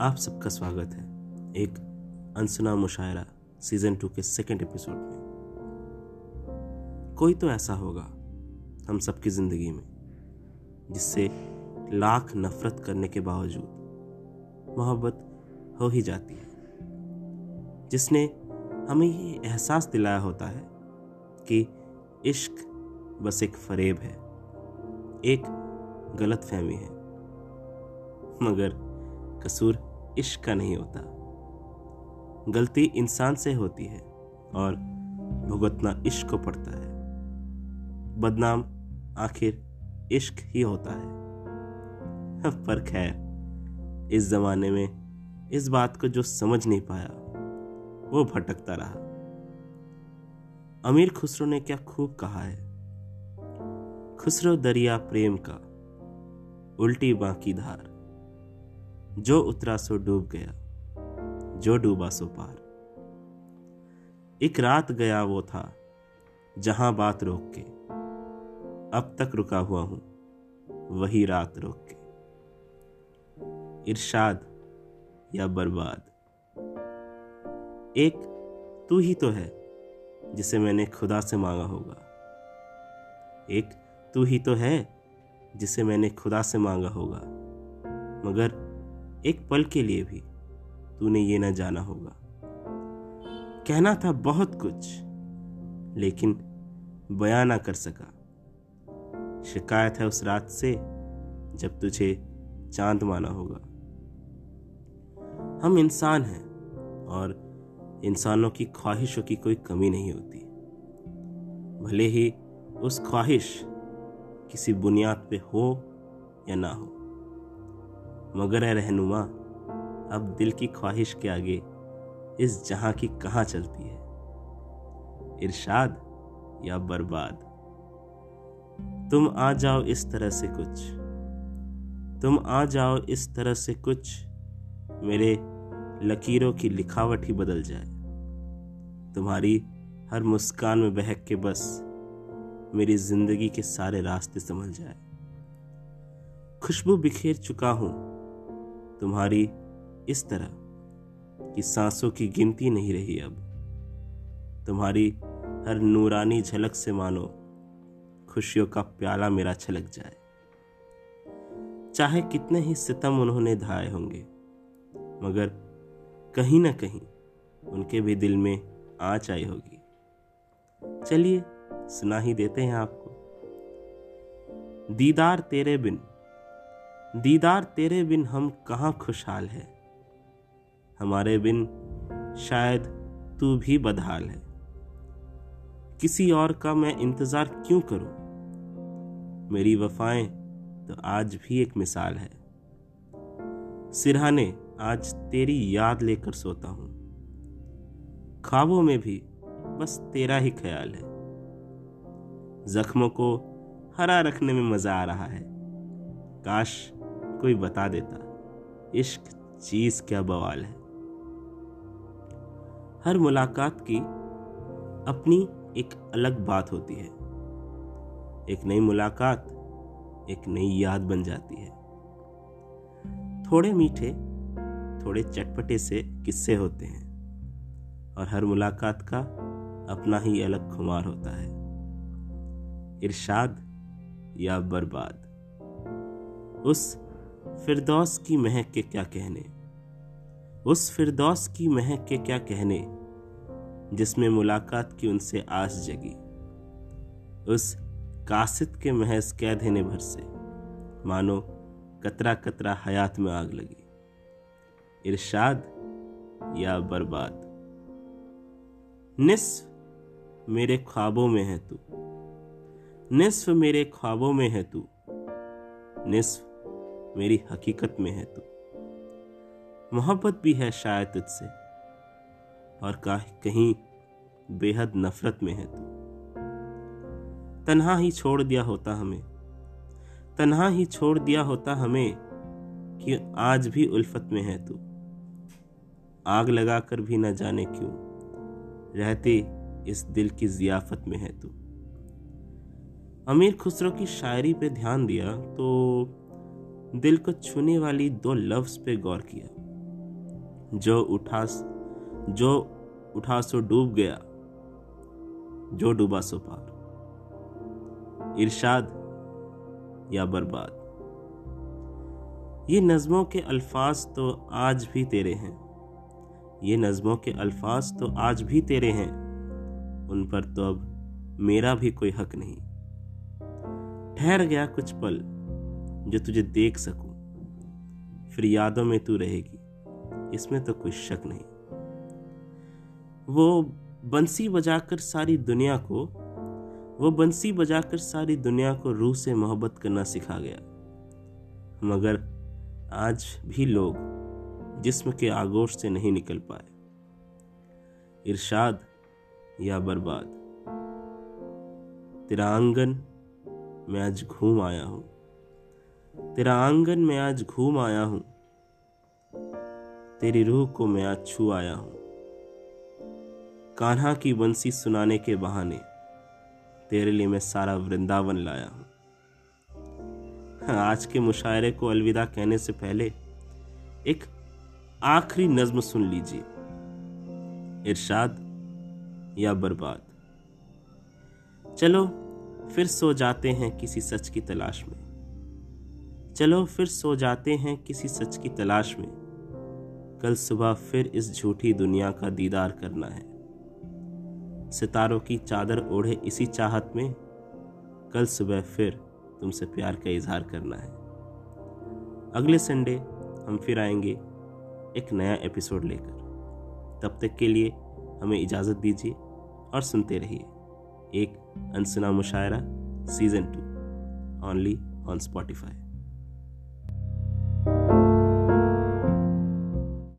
आप सबका स्वागत है एक अनसुना मुशायरा सीज़न टू के सेकंड एपिसोड में। कोई तो ऐसा होगा हम सबकी ज़िंदगी में, जिससे लाख नफरत करने के बावजूद मोहब्बत हो ही जाती है, जिसने हमें ये एहसास दिलाया होता है कि इश्क बस एक फरेब है, एक गलत फहमी है, मगर कसूर इश्क का नहीं होता। गलती इंसान से होती है और भुगतना इश्क को पड़ता है। बदनाम आखिर इश्क ही होता है। पर खैर, इस जमाने में इस बात को जो समझ नहीं पाया, वो भटकता रहा। अमीर खुसरो ने क्या खूब कहा है? खुसरो दरिया प्रेम का उल्टी बाकी धार। जो उतरा सो डूब गया, जो डूबा सो पार। एक रात गया वो था, जहाँ बात रोक के, अब तक रुका हुआ हूँ, वही रात रोक के। इरशाद या बर्बाद। एक तू ही तो है, जिसे मैंने खुदा से मांगा होगा। एक तू ही तो है, जिसे मैंने खुदा से मांगा होगा, मगर एक पल के लिए भी तूने ये ना जाना होगा। कहना था बहुत कुछ, लेकिन बयां ना कर सका। शिकायत है उस रात से जब तुझे चाँद माना होगा। हम इंसान हैं और इंसानों की ख्वाहिशों की कोई कमी नहीं होती। भले ही उस ख्वाहिश किसी बुनियाद पे हो या ना हो। मगर है रहनुमा, अब दिल की ख्वाहिश के आगे इस जहाँ की कहाँ चलती है? इरशाद या बर्बाद? तुम आ जाओ इस तरह से कुछ। तुम आ जाओ इस तरह से कुछ, मेरे लकीरों की लिखावट ही बदल जाए। तुम्हारी हर मुस्कान में बहक के बस मेरी ज़िंदगी के सारे रास्ते संभल जाए। खुशबू बिखेर चुका हूँ तुम्हारी इस तरह कि सांसों की गिनती नहीं रही अब। तुम्हारी हर नूरानी झलक से मानो खुशियों का प्याला मेरा छलक जाए। चाहे कितने ही सितम उन्होंने धाए होंगे, मगर कहीं ना कहीं उनके भी दिल में आँच आई होगी। चलिए, सुना ही देते हैं आपको। दीदार तेरे बिन दीदार, तेरे बिन हम कहाँ खुशहाल है? हमारे बिन शायद तू भी बदहाल है। किसी और का मैं इंतज़ार क्यों करूँ? मेरी वफाएँ तो आज भी एक मिसाल है। सिरहाने, आज तेरी याद लेकर सोता हूँ। ख्वाबों में भी बस तेरा ही ख्याल है। जख्मों को हरा रखने में मज़ा आ रहा है। काश कोई बता देता, इश्क चीज़ क्या बवाल है। हर मुलाकात की अपनी एक अलग बात होती है। एक नई मुलाकात, एक नई याद बन जाती है। थोड़े मीठे, थोड़े चटपटे से किस्से होते हैं, और हर मुलाकात का अपना ही अलग खुमार होता है। इरशाद या बर्बाद। उस फिरदौस की महक के क्या कहने? उस फिरदौस की महक के क्या कहने, जिसमें मुलाकात की उनसे आस जगी? उस कासिद के महज कह देने भर से, मानो कतरा कतरा हयात में आग लगी। इरशाद या बर्बाद? निस्फ मेरे ख्वाबों में है तू। निस्फ मेरे ख्वाबों में है तू। निस्फ मेरी हकीकत में है तू। मोहब्बत भी है शायद तुझसे, और कहीं बेहद नफरत में है तू। तन्हा ही छोड़ दिया होता हमें, तन्हा ही छोड़ दिया होता हमें कि आज भी उल्फत में है तू। आग लगाकर भी न जाने क्यों रहते इस दिल की जियाफत में है तू। अमीर खुसरो की शायरी पे ध्यान दिया तो दिल को छूने वाली दो लफ्ज पे गौर किया। जो उठा जो उठा सो डूब गया, जो डूबा सो पार। इरशाद या बर्बाद। ये नज़मों के अल्फाज तो आज भी तेरे हैं। ये नज़मों के अल्फाज तो आज भी तेरे हैं। उन पर तो अब मेरा भी कोई हक नहीं। ठहर गया कुछ पल जो तुझे देख सकूँ। फिर यादों में तू रहेगी, इसमें तो कोई शक नहीं। वो बंसी बजाकर सारी दुनिया को, वो बंसी बजाकर सारी दुनिया को रूह से मोहब्बत करना सिखा गया। मगर आज भी लोग जिस्म के आगोश से नहीं निकल पाए। इरशाद या बर्बाद। तेरा आँगन मैं आज घूम आया हूँ। तेरा आँगन में आज घूम आया हूँ। तेरी रूह को मैं आज छू आया हूँ। कान्हा की बंसी सुनाने के बहाने तेरे लिए मैं सारा वृंदावन लाया हूँ। आज के मुशायरे को अलविदा कहने से पहले एक आखिरी नज्म सुन लीजिए। इरशाद या बर्बाद। चलो, फिर सो जाते हैं किसी सच की तलाश में। चलो फिर सो जाते हैं किसी सच की तलाश में। कल सुबह फिर इस झूठी दुनिया का दीदार करना है। सितारों की चादर ओढ़े इसी चाहत में, कल सुबह फिर तुमसे प्यार का इजहार करना है। अगले संडे हम फिर आएँगे एक नया एपिसोड लेकर। तब तक के लिए हमें इजाज़त दीजिए और सुनते रहिए एक Ansuna Mushaira season two only on Spotify